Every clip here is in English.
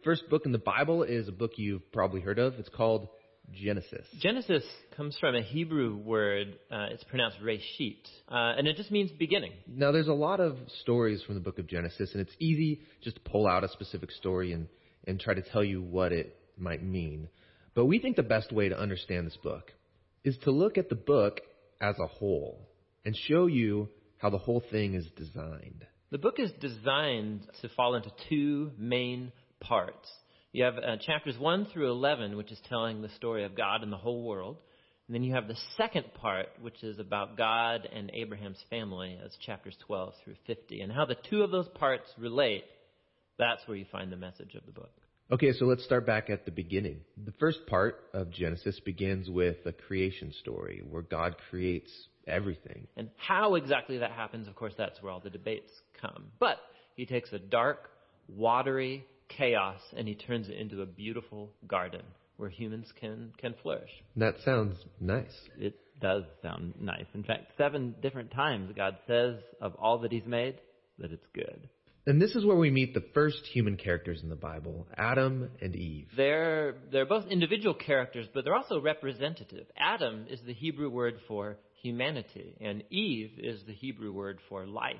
The first book in the Bible is a book you've probably heard of. It's called Genesis. Genesis comes from a Hebrew word. Uh, it's pronounced reshit, uh, and it just means beginning. Now, there's a lot of stories from the book of Genesis, and it's easy just to pull out a specific story and, and try to tell you what it might mean. But we think the best way to understand this book is to look at the book as a whole and show you how the whole thing is designed. The book is designed to fall into two main parts. You have uh, chapters 1 through 11, which is telling the story of God and the whole world. And then you have the second part, which is about God and Abraham's family, as chapters 12 through 50. And how the two of those parts relate, that's where you find the message of the book. Okay, so let's start back at the beginning. The first part of Genesis begins with a creation story where God creates everything. And how exactly that happens, of course, that's where all the debates come. But he takes a dark, watery chaos and he turns it into a beautiful garden where humans can, can flourish. That sounds nice. It does sound nice. In fact, seven different times God says of all that he's made that it's good. And this is where we meet the first human characters in the Bible, Adam and Eve. They're, they're both individual characters, but they're also representative. Adam is the Hebrew word for humanity, and Eve is the Hebrew word for life.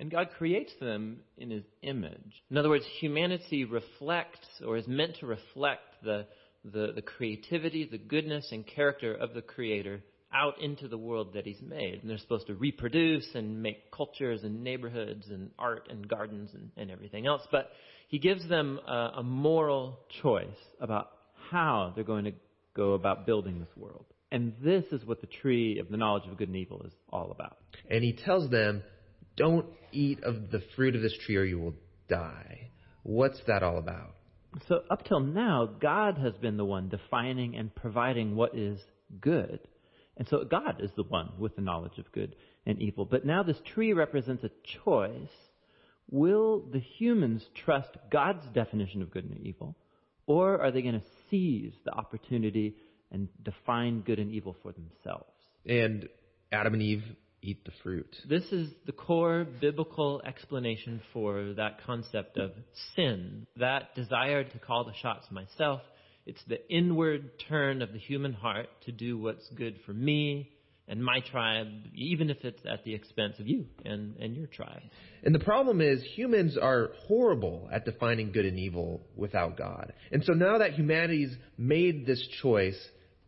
And God creates them in His image. In other words, humanity reflects, or is meant to reflect, the, the, the creativity, the goodness, and character of the Creator out into the world that He's made. And they're supposed to reproduce and make cultures and neighborhoods and art and gardens and, and everything else. But He gives them a, a moral choice about how they're going to go about building this world. And this is what the tree of the knowledge of good and evil is all about. And He tells them, don't eat of the fruit of this tree or you will die. What's that all about? So, up till now, God has been the one defining and providing what is good. And so, God is the one with the knowledge of good and evil. But now, this tree represents a choice. Will the humans trust God's definition of good and evil? Or are they going to seize the opportunity and define good and evil for themselves? And Adam and Eve eat the fruit. This is the core biblical explanation for that concept of sin, that desire to call the shots myself. It's the inward turn of the human heart to do what's good for me and my tribe, even if it's at the expense of you and, and your tribe. And the problem is humans are horrible at defining good and evil without God. And so now that humanity's made this choice,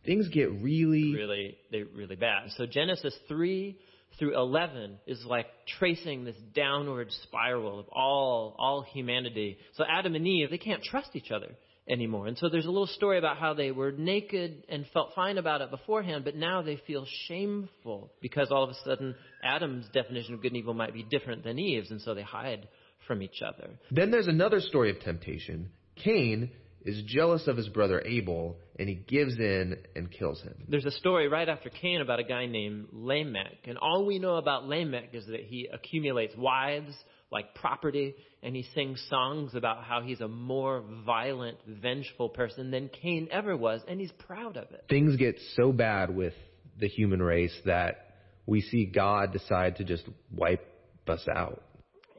things get really really they really bad. So Genesis 3 through 11 is like tracing this downward spiral of all, all humanity. So Adam and Eve, they can't trust each other anymore. And so there's a little story about how they were naked and felt fine about it beforehand, but now they feel shameful because all of a sudden Adam's definition of good and evil might be different than Eve's, and so they hide from each other. Then there's another story of temptation. Cain is jealous of his brother Abel and he gives in and kills him. There's a story right after Cain about a guy named Lamech. And all we know about Lamech is that he accumulates wives like property and he sings songs about how he's a more violent, vengeful person than Cain ever was and he's proud of it. Things get so bad with the human race that we see God decide to just wipe us out.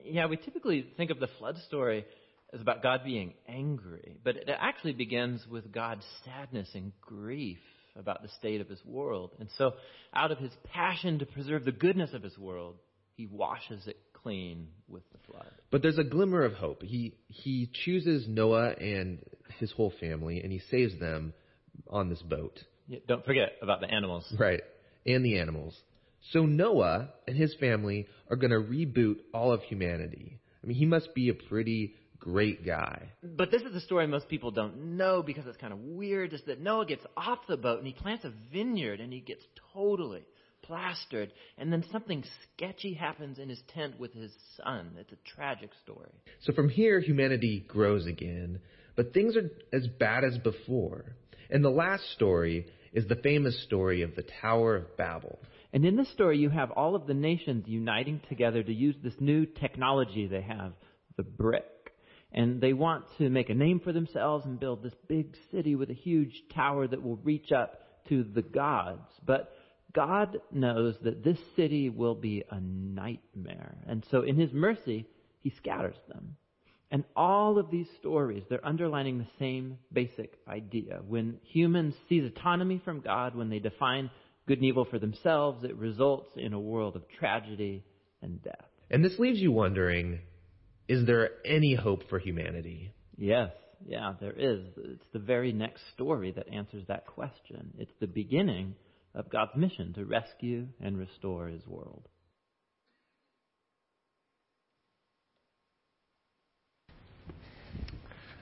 Yeah, we typically think of the flood story is about God being angry, but it actually begins with God's sadness and grief about the state of his world. And so, out of his passion to preserve the goodness of his world, he washes it clean with the flood. But there's a glimmer of hope. He he chooses Noah and his whole family and he saves them on this boat. Yeah, don't forget about the animals. Right. And the animals. So Noah and his family are going to reboot all of humanity. I mean, he must be a pretty great guy. But this is a story most people don't know because it's kind of weird. Is that Noah gets off the boat and he plants a vineyard and he gets totally plastered, and then something sketchy happens in his tent with his son. It's a tragic story. So from here, humanity grows again, but things are as bad as before. And the last story is the famous story of the Tower of Babel. And in this story, you have all of the nations uniting together to use this new technology they have, the brick and they want to make a name for themselves and build this big city with a huge tower that will reach up to the gods. But God knows that this city will be a nightmare. And so in his mercy, he scatters them. And all of these stories, they're underlining the same basic idea. When humans seize autonomy from God, when they define good and evil for themselves, it results in a world of tragedy and death. And this leaves you wondering is there any hope for humanity? Yes, yeah, there is. It's the very next story that answers that question. It's the beginning of God's mission to rescue and restore his world.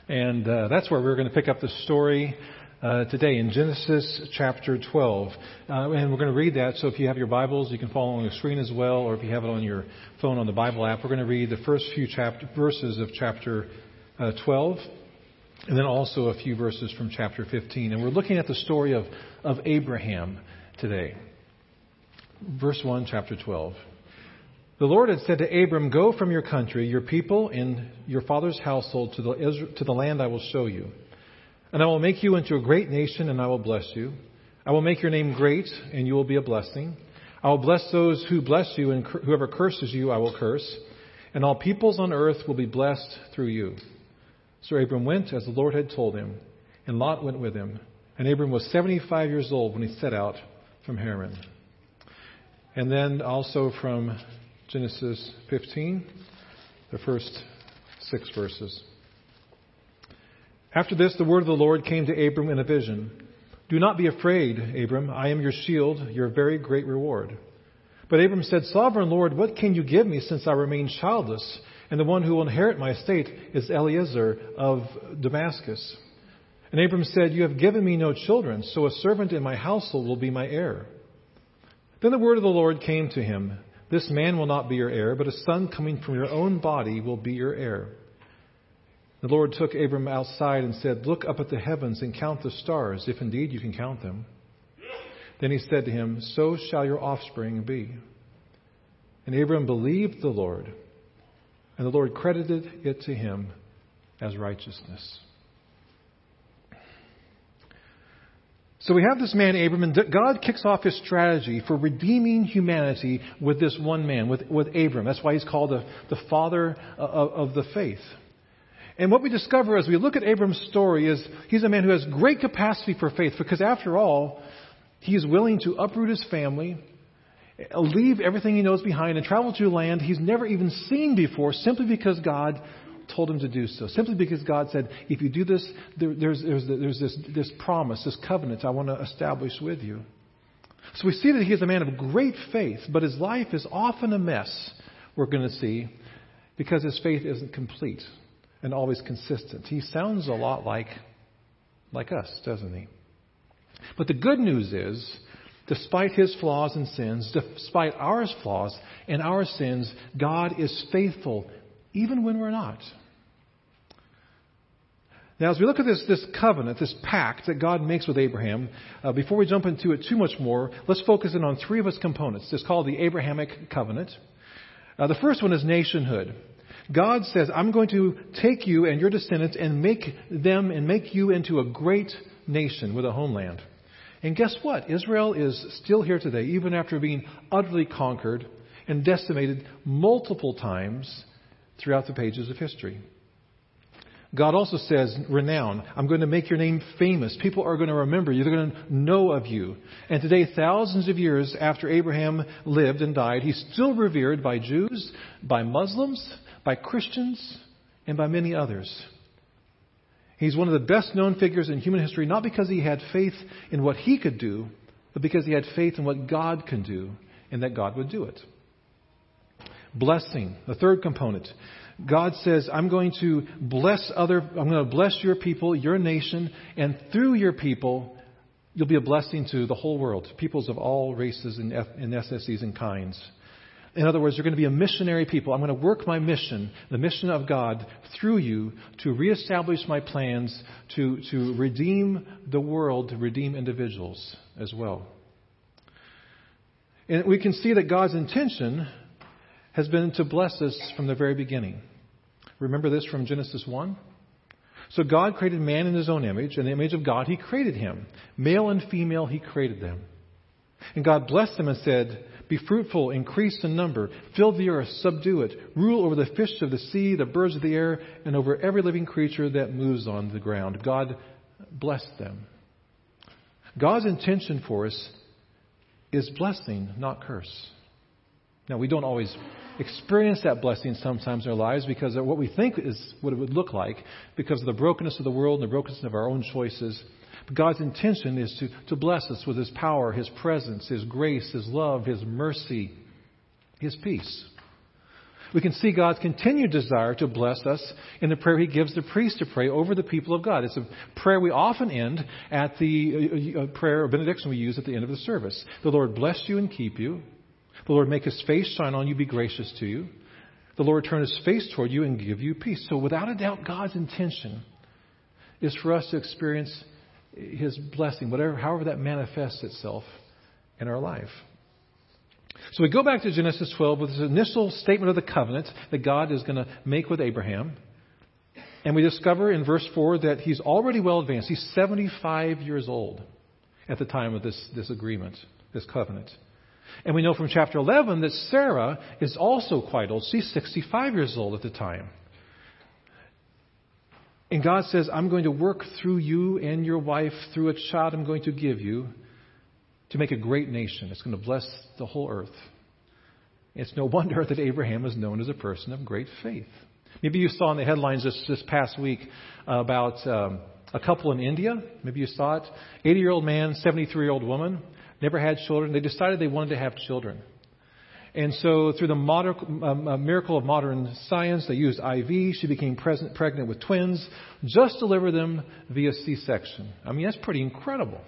And uh, that's where we're going to pick up the story uh, today in Genesis chapter 12. Uh, and we're going to read that. So if you have your Bibles, you can follow on the screen as well, or if you have it on your phone on the Bible app, we're going to read the first few chapter, verses of chapter uh, 12, and then also a few verses from chapter 15. And we're looking at the story of, of Abraham today. Verse 1, chapter 12. The Lord had said to Abram, Go from your country, your people, and your father's household to the, to the land I will show you. And I will make you into a great nation, and I will bless you. I will make your name great, and you will be a blessing. I will bless those who bless you, and whoever curses you, I will curse. And all peoples on earth will be blessed through you. So Abram went as the Lord had told him, and Lot went with him. And Abram was 75 years old when he set out from Haran. And then also from Genesis 15, the first six verses. After this, the word of the Lord came to Abram in a vision. Do not be afraid, Abram. I am your shield, your very great reward. But Abram said, Sovereign Lord, what can you give me since I remain childless? And the one who will inherit my estate is Eliezer of Damascus. And Abram said, You have given me no children, so a servant in my household will be my heir. Then the word of the Lord came to him. This man will not be your heir, but a son coming from your own body will be your heir. The Lord took Abram outside and said, Look up at the heavens and count the stars, if indeed you can count them. Then he said to him, So shall your offspring be. And Abram believed the Lord, and the Lord credited it to him as righteousness. So we have this man, Abram, and God kicks off his strategy for redeeming humanity with this one man, with, with Abram. That's why he's called the, the father of, of the faith. And what we discover as we look at Abram's story is he's a man who has great capacity for faith because, after all, he is willing to uproot his family, leave everything he knows behind, and travel to a land he's never even seen before simply because God told him to do so. Simply because God said, if you do this, there, there's, there's, there's this, this promise, this covenant I want to establish with you. So we see that he is a man of great faith, but his life is often a mess, we're going to see, because his faith isn't complete and always consistent. He sounds a lot like, like us, doesn't he? But the good news is, despite his flaws and sins, despite our flaws and our sins, God is faithful even when we're not. Now, as we look at this, this covenant, this pact that God makes with Abraham, uh, before we jump into it too much more, let's focus in on three of its components. It's called the Abrahamic covenant. Uh, the first one is nationhood. God says, I'm going to take you and your descendants and make them and make you into a great nation with a homeland. And guess what? Israel is still here today, even after being utterly conquered and decimated multiple times throughout the pages of history. God also says, renown. I'm going to make your name famous. People are going to remember you. They're going to know of you. And today, thousands of years after Abraham lived and died, he's still revered by Jews, by Muslims, by Christians, and by many others. He's one of the best known figures in human history, not because he had faith in what he could do, but because he had faith in what God can do and that God would do it. Blessing, the third component. God says, I'm going to bless other, I'm going to bless your people, your nation, and through your people, you'll be a blessing to the whole world, peoples of all races and, SSEs and kinds. In other words, you're going to be a missionary people. I'm going to work my mission, the mission of God, through you to reestablish my plans to, to redeem the world, to redeem individuals as well. And we can see that God's intention has been to bless us from the very beginning. Remember this from Genesis 1? So God created man in his own image. In the image of God, he created him. Male and female, he created them. And God blessed them and said, Be fruitful, increase in number, fill the earth, subdue it, rule over the fish of the sea, the birds of the air, and over every living creature that moves on the ground. God blessed them. God's intention for us is blessing, not curse. Now, we don't always experience that blessing sometimes in our lives because of what we think is what it would look like because of the brokenness of the world and the brokenness of our own choices. God's intention is to, to bless us with His power, His presence, His grace, His love, His mercy, His peace. We can see God's continued desire to bless us in the prayer He gives the priest to pray over the people of God. It's a prayer we often end at the uh, uh, prayer or benediction we use at the end of the service. The Lord bless you and keep you. The Lord make His face shine on you, be gracious to you. The Lord turn His face toward you and give you peace. So, without a doubt, God's intention is for us to experience His blessing, whatever, however that manifests itself in our life. So we go back to Genesis 12 with this initial statement of the covenant that God is going to make with Abraham. And we discover in verse 4 that he's already well advanced. He's 75 years old at the time of this, this agreement, this covenant. And we know from chapter 11 that Sarah is also quite old. She's 65 years old at the time. And God says, I'm going to work through you and your wife, through a child I'm going to give you, to make a great nation. It's going to bless the whole earth. It's no wonder that Abraham is known as a person of great faith. Maybe you saw in the headlines this, this past week about um, a couple in India. Maybe you saw it. 80 year old man, 73 year old woman, never had children. They decided they wanted to have children. And so, through the um, uh, miracle of modern science, they used IV. She became present, pregnant with twins. Just delivered them via C-section. I mean, that's pretty incredible.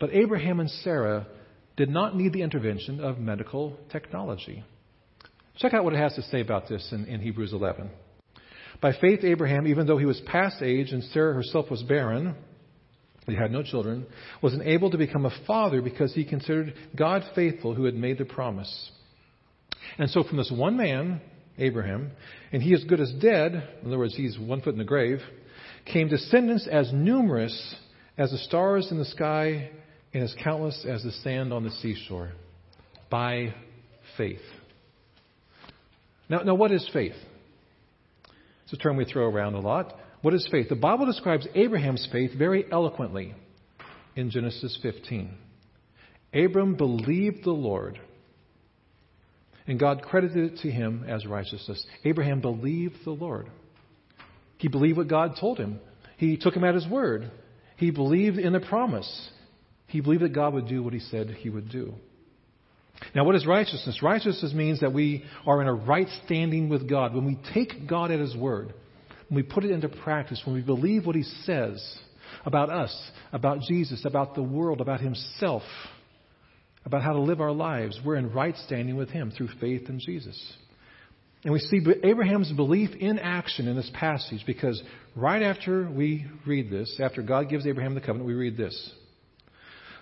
But Abraham and Sarah did not need the intervention of medical technology. Check out what it has to say about this in, in Hebrews 11. By faith, Abraham, even though he was past age and Sarah herself was barren, he had no children, was enabled to become a father because he considered God faithful who had made the promise. And so, from this one man, Abraham, and he as good as dead, in other words, he's one foot in the grave, came descendants as numerous as the stars in the sky and as countless as the sand on the seashore. By faith. Now, now what is faith? It's a term we throw around a lot. What is faith? The Bible describes Abraham's faith very eloquently in Genesis 15. Abram believed the Lord, and God credited it to him as righteousness. Abraham believed the Lord. He believed what God told him. He took him at his word. He believed in the promise. He believed that God would do what he said he would do. Now, what is righteousness? Righteousness means that we are in a right standing with God. When we take God at his word, when we put it into practice, when we believe what He says about us, about Jesus, about the world, about Himself, about how to live our lives, we're in right standing with Him through faith in Jesus. And we see Abraham's belief in action in this passage because right after we read this, after God gives Abraham the covenant, we read this.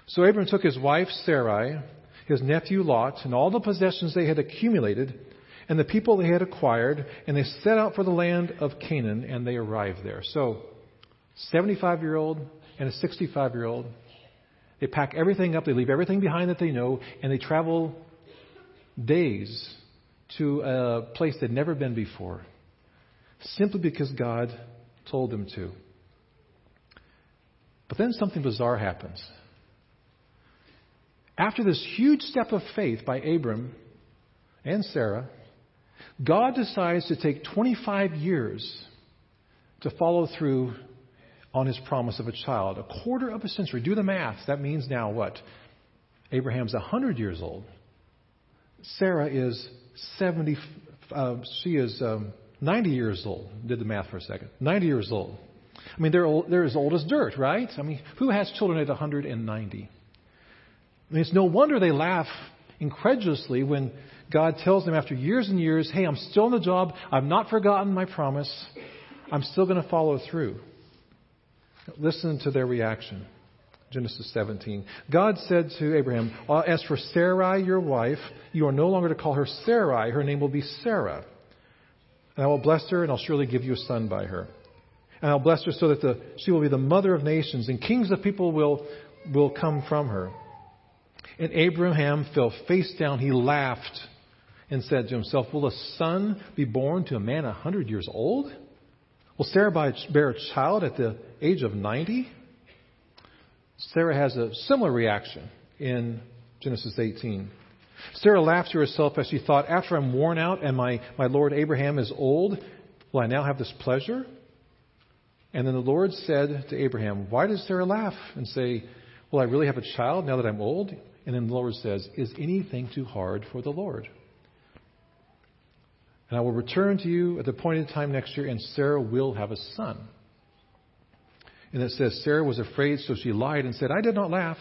So Abraham took his wife Sarai, his nephew Lot, and all the possessions they had accumulated and the people they had acquired, and they set out for the land of Canaan, and they arrived there. So, 75 year old and a 65 year old, they pack everything up, they leave everything behind that they know, and they travel days to a place they'd never been before, simply because God told them to. But then something bizarre happens. After this huge step of faith by Abram and Sarah, God decides to take 25 years to follow through on his promise of a child. A quarter of a century. Do the math. That means now what? Abraham's 100 years old. Sarah is 70, uh, she is um, 90 years old. Did the math for a second. 90 years old. I mean, they're, old, they're as old as dirt, right? I mean, who has children at 190? I mean, it's no wonder they laugh incredulously when God tells them after years and years, hey, I'm still in the job. I've not forgotten my promise. I'm still going to follow through. Listen to their reaction. Genesis 17. God said to Abraham, uh, As for Sarai, your wife, you are no longer to call her Sarai. Her name will be Sarah. And I will bless her, and I'll surely give you a son by her. And I'll bless her so that the, she will be the mother of nations, and kings of people will, will come from her. And Abraham fell face down. He laughed and said to himself, Will a son be born to a man a hundred years old? Will Sarah bear a child at the age of 90? Sarah has a similar reaction in Genesis 18. Sarah laughed to herself as she thought, After I'm worn out and my, my Lord Abraham is old, will I now have this pleasure? And then the Lord said to Abraham, Why does Sarah laugh and say, Will I really have a child now that I'm old? And then the Lord says, Is anything too hard for the Lord? And I will return to you at the appointed time next year, and Sarah will have a son. And it says, Sarah was afraid, so she lied and said, I did not laugh.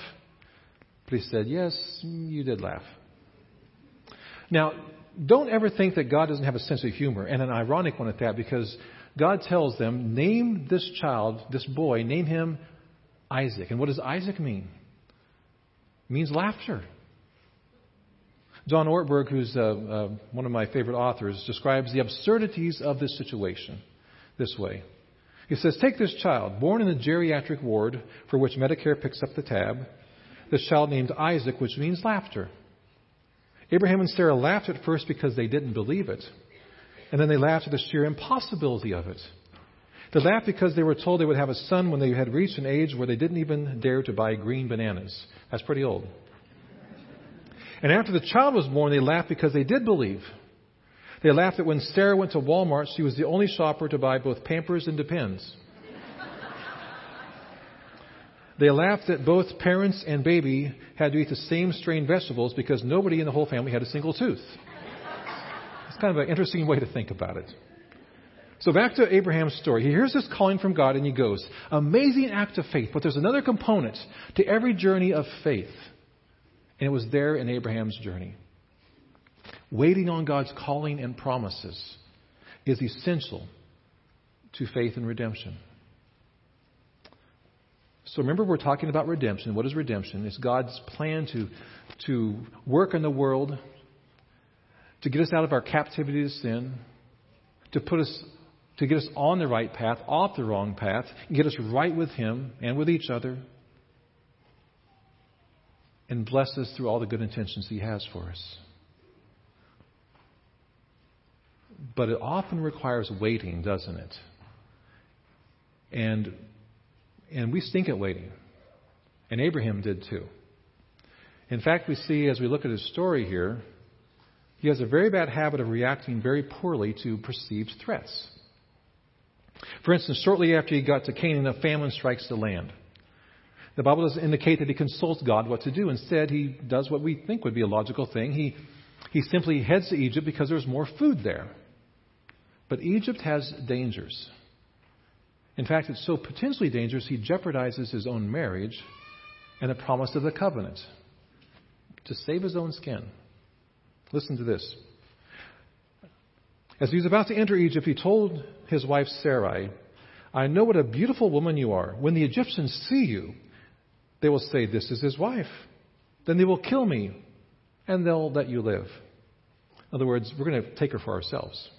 But he said, Yes, you did laugh. Now, don't ever think that God doesn't have a sense of humor, and an ironic one at that, because God tells them, Name this child, this boy, name him Isaac. And what does Isaac mean? It means laughter. John Ortberg, who's uh, uh, one of my favorite authors, describes the absurdities of this situation this way. He says, Take this child, born in the geriatric ward for which Medicare picks up the tab, this child named Isaac, which means laughter. Abraham and Sarah laughed at first because they didn't believe it. And then they laughed at the sheer impossibility of it. They laughed because they were told they would have a son when they had reached an age where they didn't even dare to buy green bananas. That's pretty old. And after the child was born, they laughed because they did believe. They laughed that when Sarah went to Walmart, she was the only shopper to buy both Pampers and Depends. they laughed that both parents and baby had to eat the same strained vegetables because nobody in the whole family had a single tooth. It's kind of an interesting way to think about it. So back to Abraham's story. He hears this calling from God and he goes. Amazing act of faith, but there's another component to every journey of faith. And it was there in Abraham's journey. Waiting on God's calling and promises is essential to faith and redemption. So remember, we're talking about redemption. What is redemption? It's God's plan to, to work in the world, to get us out of our captivity to sin, to put us to get us on the right path, off the wrong path, get us right with Him and with each other, and bless us through all the good intentions He has for us. But it often requires waiting, doesn't it? And, and we stink at waiting. And Abraham did too. In fact, we see as we look at his story here, he has a very bad habit of reacting very poorly to perceived threats. For instance, shortly after he got to Canaan, a famine strikes the land. The Bible doesn't indicate that he consults God what to do. Instead, he does what we think would be a logical thing. He, he simply heads to Egypt because there's more food there. But Egypt has dangers. In fact, it's so potentially dangerous, he jeopardizes his own marriage and the promise of the covenant to save his own skin. Listen to this. As he was about to enter Egypt, he told his wife Sarai, I know what a beautiful woman you are. When the Egyptians see you, they will say, This is his wife. Then they will kill me, and they'll let you live. In other words, we're going to take her for ourselves.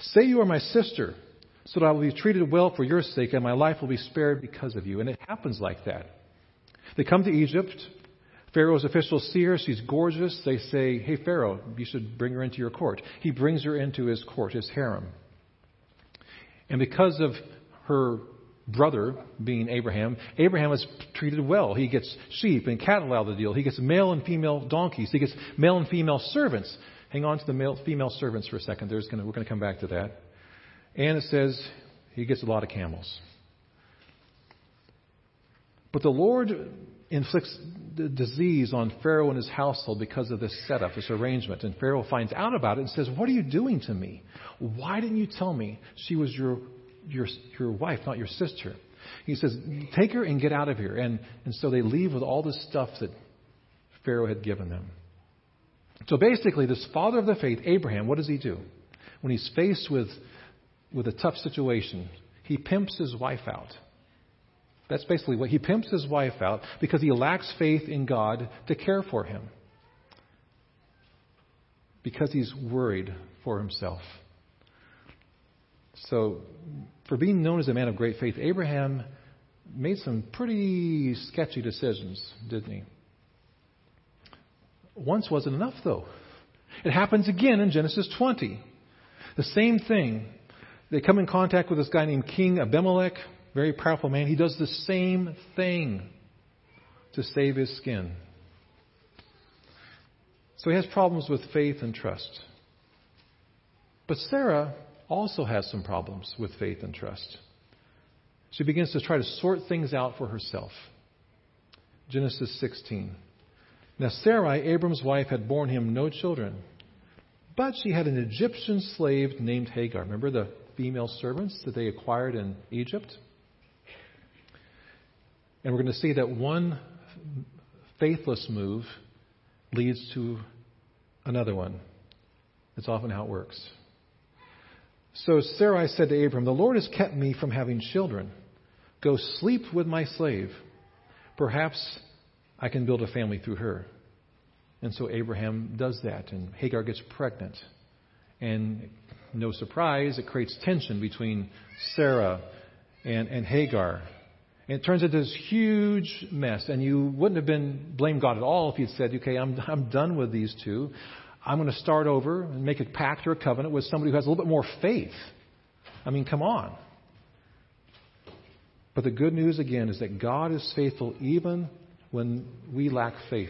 Say you are my sister, so that I will be treated well for your sake, and my life will be spared because of you. And it happens like that. They come to Egypt. Pharaoh's officials see her. She's gorgeous. They say, Hey, Pharaoh, you should bring her into your court. He brings her into his court, his harem. And because of her brother, being Abraham, Abraham is treated well. He gets sheep and cattle out of the deal. He gets male and female donkeys. He gets male and female servants. Hang on to the male, female servants for a second. There's gonna, we're going to come back to that. And it says he gets a lot of camels. But the Lord inflicts the disease on Pharaoh and his household because of this setup, this arrangement. And Pharaoh finds out about it and says, What are you doing to me? Why didn't you tell me she was your your, your wife, not your sister. He says, Take her and get out of here. And, and so they leave with all the stuff that Pharaoh had given them. So basically, this father of the faith, Abraham, what does he do? When he's faced with, with a tough situation, he pimps his wife out. That's basically what he pimps his wife out because he lacks faith in God to care for him. Because he's worried for himself. So for being known as a man of great faith, Abraham made some pretty sketchy decisions, didn't he? Once wasn't enough, though. It happens again in Genesis 20. The same thing. They come in contact with this guy named King Abimelech, very powerful man. He does the same thing to save his skin. So he has problems with faith and trust. But Sarah also has some problems with faith and trust. She begins to try to sort things out for herself. Genesis 16. Now, Sarai, Abram's wife, had borne him no children, but she had an Egyptian slave named Hagar. Remember the female servants that they acquired in Egypt? And we're going to see that one faithless move leads to another one. That's often how it works. So Sarai said to Abram, The Lord has kept me from having children. Go sleep with my slave. Perhaps I can build a family through her. And so Abraham does that, and Hagar gets pregnant. And no surprise, it creates tension between Sarah and, and Hagar. And it turns into this huge mess. And you wouldn't have been blamed God at all if you'd said, okay, I'm, I'm done with these two. I'm going to start over and make a pact or a covenant with somebody who has a little bit more faith. I mean, come on. But the good news, again, is that God is faithful even when we lack faith.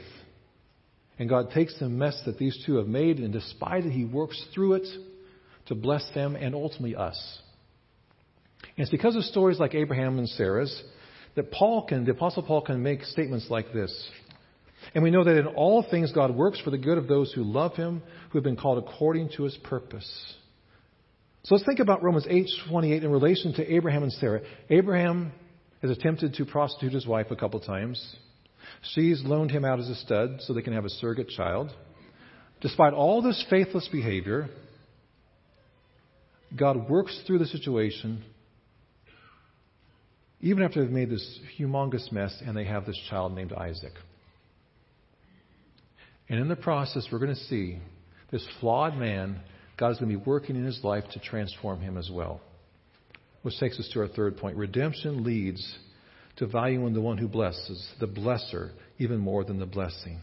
And God takes the mess that these two have made, and despite it, He works through it to bless them and ultimately us. And it's because of stories like Abraham and Sarah's that Paul can, the Apostle Paul can make statements like this. And we know that in all things God works for the good of those who love Him, who have been called according to His purpose. So let's think about Romans 8:28 in relation to Abraham and Sarah. Abraham has attempted to prostitute his wife a couple times. She's loaned him out as a stud so they can have a surrogate child. Despite all this faithless behavior, God works through the situation even after they've made this humongous mess and they have this child named Isaac. And in the process, we're going to see this flawed man, God's going to be working in his life to transform him as well. Which takes us to our third point. Redemption leads to valuing the one who blesses, the blesser, even more than the blessing.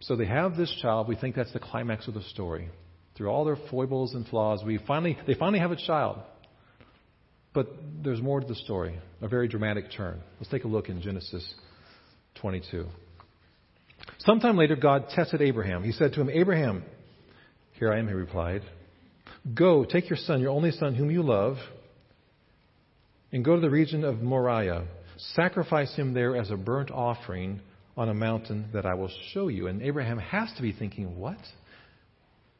So they have this child. We think that's the climax of the story. Through all their foibles and flaws, we finally, they finally have a child. But there's more to the story, a very dramatic turn. Let's take a look in Genesis 22. Sometime later, God tested Abraham. He said to him, Abraham, here I am, he replied. Go, take your son, your only son, whom you love, and go to the region of Moriah. Sacrifice him there as a burnt offering on a mountain that I will show you. And Abraham has to be thinking, what?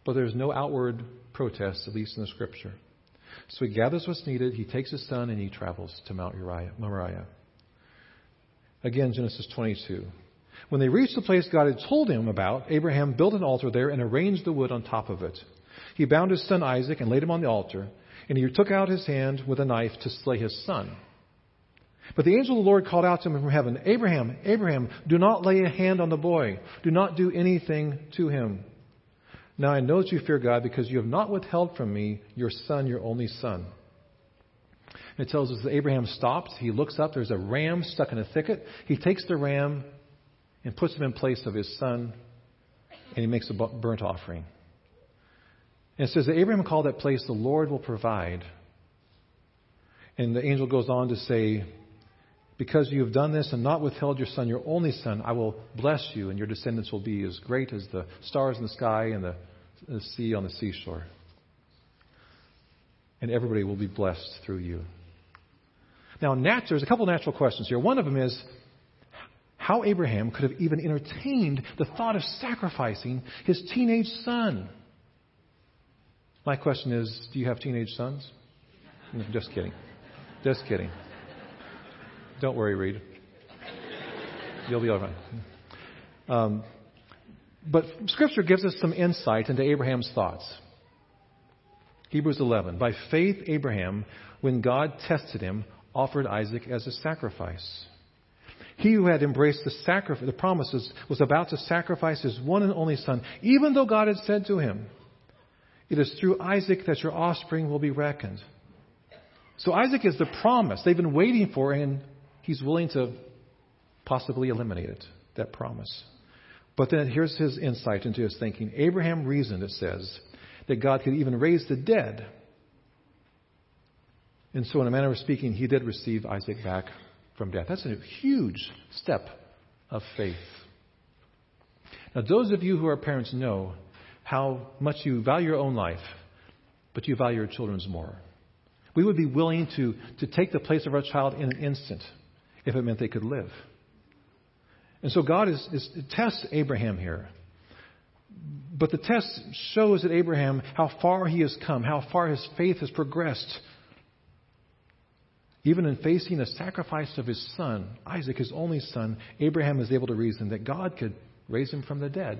But there's no outward protest, at least in the scripture. So he gathers what's needed, he takes his son, and he travels to Mount Uriah, Moriah. Again, Genesis 22. When they reached the place God had told him about, Abraham built an altar there and arranged the wood on top of it. He bound his son Isaac and laid him on the altar, and he took out his hand with a knife to slay his son. But the angel of the Lord called out to him from heaven, Abraham, Abraham, do not lay a hand on the boy. Do not do anything to him. Now I know that you fear God because you have not withheld from me your son, your only son. It tells us that Abraham stops. He looks up. There's a ram stuck in a thicket. He takes the ram and puts him in place of his son, and he makes a burnt offering. And it says that Abraham called that place the Lord will provide. And the angel goes on to say, Because you have done this and not withheld your son, your only son, I will bless you, and your descendants will be as great as the stars in the sky and the, the sea on the seashore. And everybody will be blessed through you. Now, there's a couple natural questions here. One of them is how Abraham could have even entertained the thought of sacrificing his teenage son. My question is do you have teenage sons? No, just kidding. Just kidding. Don't worry, Reed. You'll be all right. Um, but Scripture gives us some insight into Abraham's thoughts. Hebrews 11. By faith, Abraham, when God tested him, offered Isaac as a sacrifice. He who had embraced the, the promises was about to sacrifice his one and only son, even though God had said to him, It is through Isaac that your offspring will be reckoned. So Isaac is the promise they've been waiting for, and he's willing to possibly eliminate it, that promise. But then here's his insight into his thinking. Abraham reasoned, it says, that God could even raise the dead. And so, in a manner of speaking, he did receive Isaac back from death. That's a huge step of faith. Now, those of you who are parents know how much you value your own life, but you value your children's more. We would be willing to, to take the place of our child in an instant if it meant they could live. And so God is, is tests Abraham here. But the test shows that Abraham how far he has come, how far his faith has progressed. Even in facing the sacrifice of his son, Isaac, his only son, Abraham is able to reason that God could raise him from the dead.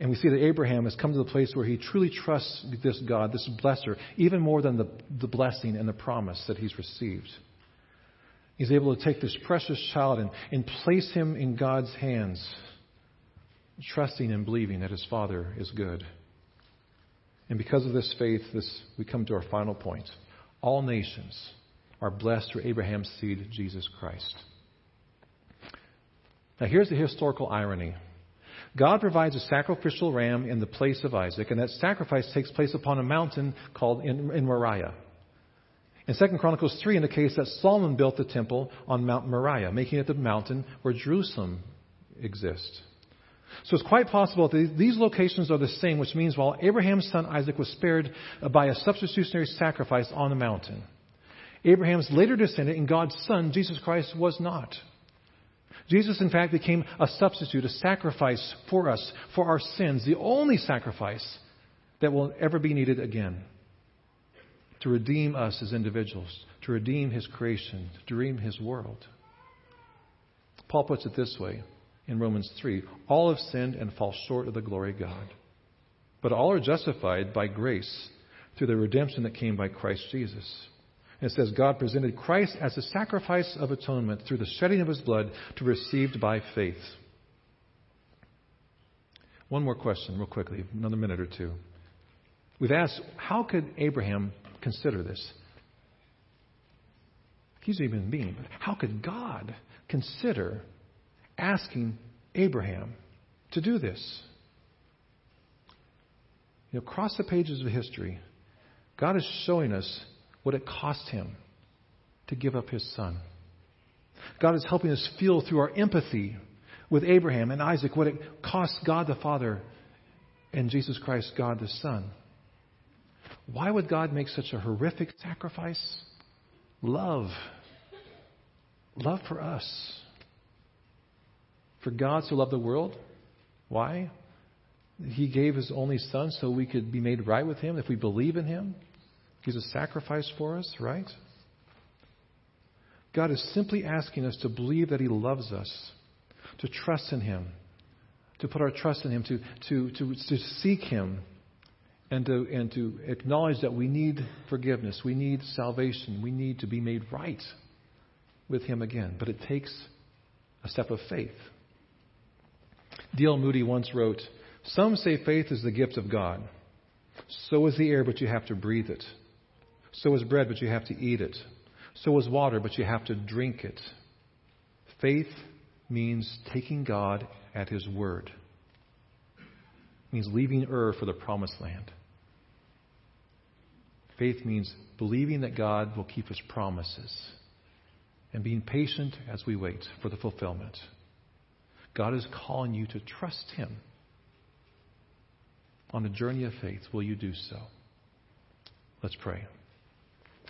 And we see that Abraham has come to the place where he truly trusts this God, this blesser, even more than the, the blessing and the promise that he's received. He's able to take this precious child and, and place him in God's hands, trusting and believing that his father is good. And because of this faith, this, we come to our final point. All nations are blessed through Abraham's seed, Jesus Christ. Now, here's the historical irony God provides a sacrificial ram in the place of Isaac, and that sacrifice takes place upon a mountain called in, in Moriah. In 2 Chronicles 3 indicates that Solomon built the temple on Mount Moriah, making it the mountain where Jerusalem exists. So it's quite possible that these locations are the same, which means while Abraham's son Isaac was spared by a substitutionary sacrifice on the mountain, Abraham's later descendant and God's son, Jesus Christ, was not. Jesus, in fact, became a substitute, a sacrifice for us, for our sins, the only sacrifice that will ever be needed again to redeem us as individuals, to redeem His creation, to redeem His world. Paul puts it this way in Romans 3 All have sinned and fall short of the glory of God. But all are justified by grace through the redemption that came by Christ Jesus. And it says, God presented Christ as a sacrifice of atonement through the shedding of his blood to be received by faith. One more question, real quickly, another minute or two. We've asked, how could Abraham consider this. He's a human being, but how could God consider asking Abraham to do this? You know, across the pages of history, God is showing us what it cost him to give up his son. God is helping us feel through our empathy with Abraham and Isaac what it cost God the Father and Jesus Christ, God the Son. Why would God make such a horrific sacrifice? Love. Love for us. For God so loved the world. Why? He gave His only Son so we could be made right with Him if we believe in Him. He's a sacrifice for us, right? God is simply asking us to believe that He loves us, to trust in Him, to put our trust in Him, to, to, to, to seek Him and to, and to acknowledge that we need forgiveness, we need salvation, we need to be made right with Him again. But it takes a step of faith. D.L. Moody once wrote Some say faith is the gift of God. So is the air, but you have to breathe it. So is bread, but you have to eat it. So is water, but you have to drink it. Faith means taking God at His word. It means leaving Ur for the promised land. Faith means believing that God will keep his promises and being patient as we wait for the fulfillment. God is calling you to trust him on a journey of faith. Will you do so? Let's pray.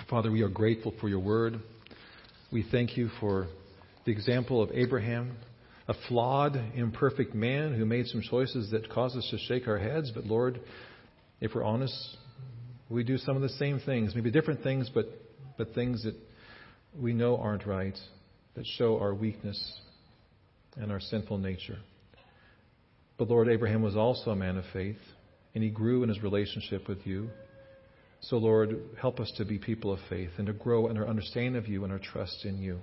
Father, we are grateful for your word. We thank you for the example of Abraham, a flawed, imperfect man who made some choices that cause us to shake our heads. But Lord, if we're honest, we do some of the same things, maybe different things, but, but things that we know aren't right, that show our weakness and our sinful nature. But Lord, Abraham was also a man of faith, and he grew in his relationship with you. So, Lord, help us to be people of faith and to grow in our understanding of you and our trust in you.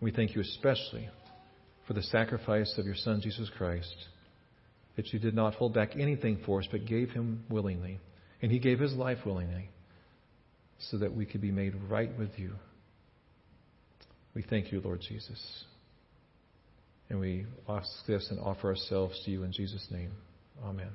We thank you especially for the sacrifice of your Son, Jesus Christ, that you did not hold back anything for us, but gave him willingly. And he gave his life willingly so that we could be made right with you. We thank you, Lord Jesus. And we ask this and offer ourselves to you in Jesus' name. Amen.